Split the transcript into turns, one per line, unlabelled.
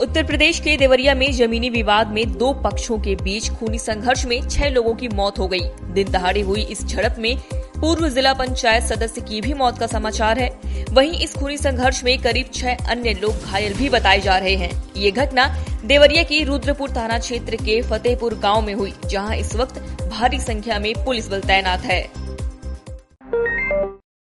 उत्तर प्रदेश के देवरिया में जमीनी विवाद में दो पक्षों के बीच खूनी संघर्ष में छह लोगों की मौत हो गई। दिन दहाड़े हुई इस झड़प में पूर्व जिला पंचायत सदस्य की भी मौत का समाचार है। वहीं इस खूनी संघर्ष में करीब छह अन्य लोग घायल भी बताए जा रहे हैं। ये घटना देवरिया की रुद्रपुर थाना क्षेत्र के फतेहपुर गाँव में हुई, जहाँ इस वक्त भारी संख्या में पुलिस बल तैनात है।